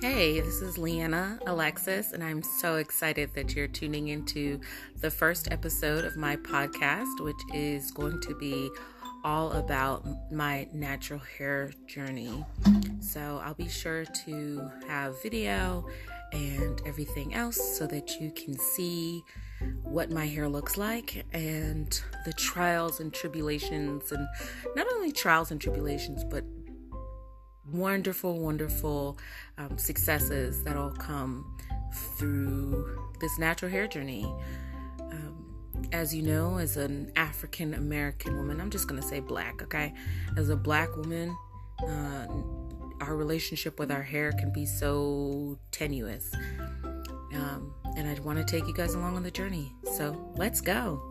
Hey, this is Liana Alexis, and I'm so excited that you're tuning into the first episode of my podcast, which is going to be all about my natural hair journey. So I'll be sure to have video and everything else so that you can see what my hair looks like and the trials and tribulations, and not only trials and tribulations, but wonderful, wonderful um, successes that'll come through this natural hair journey. Um, as you know, as an African American woman, I'm just going to say black, okay? As a black woman, uh, our relationship with our hair can be so tenuous. Um, and I want to take you guys along on the journey. So let's go.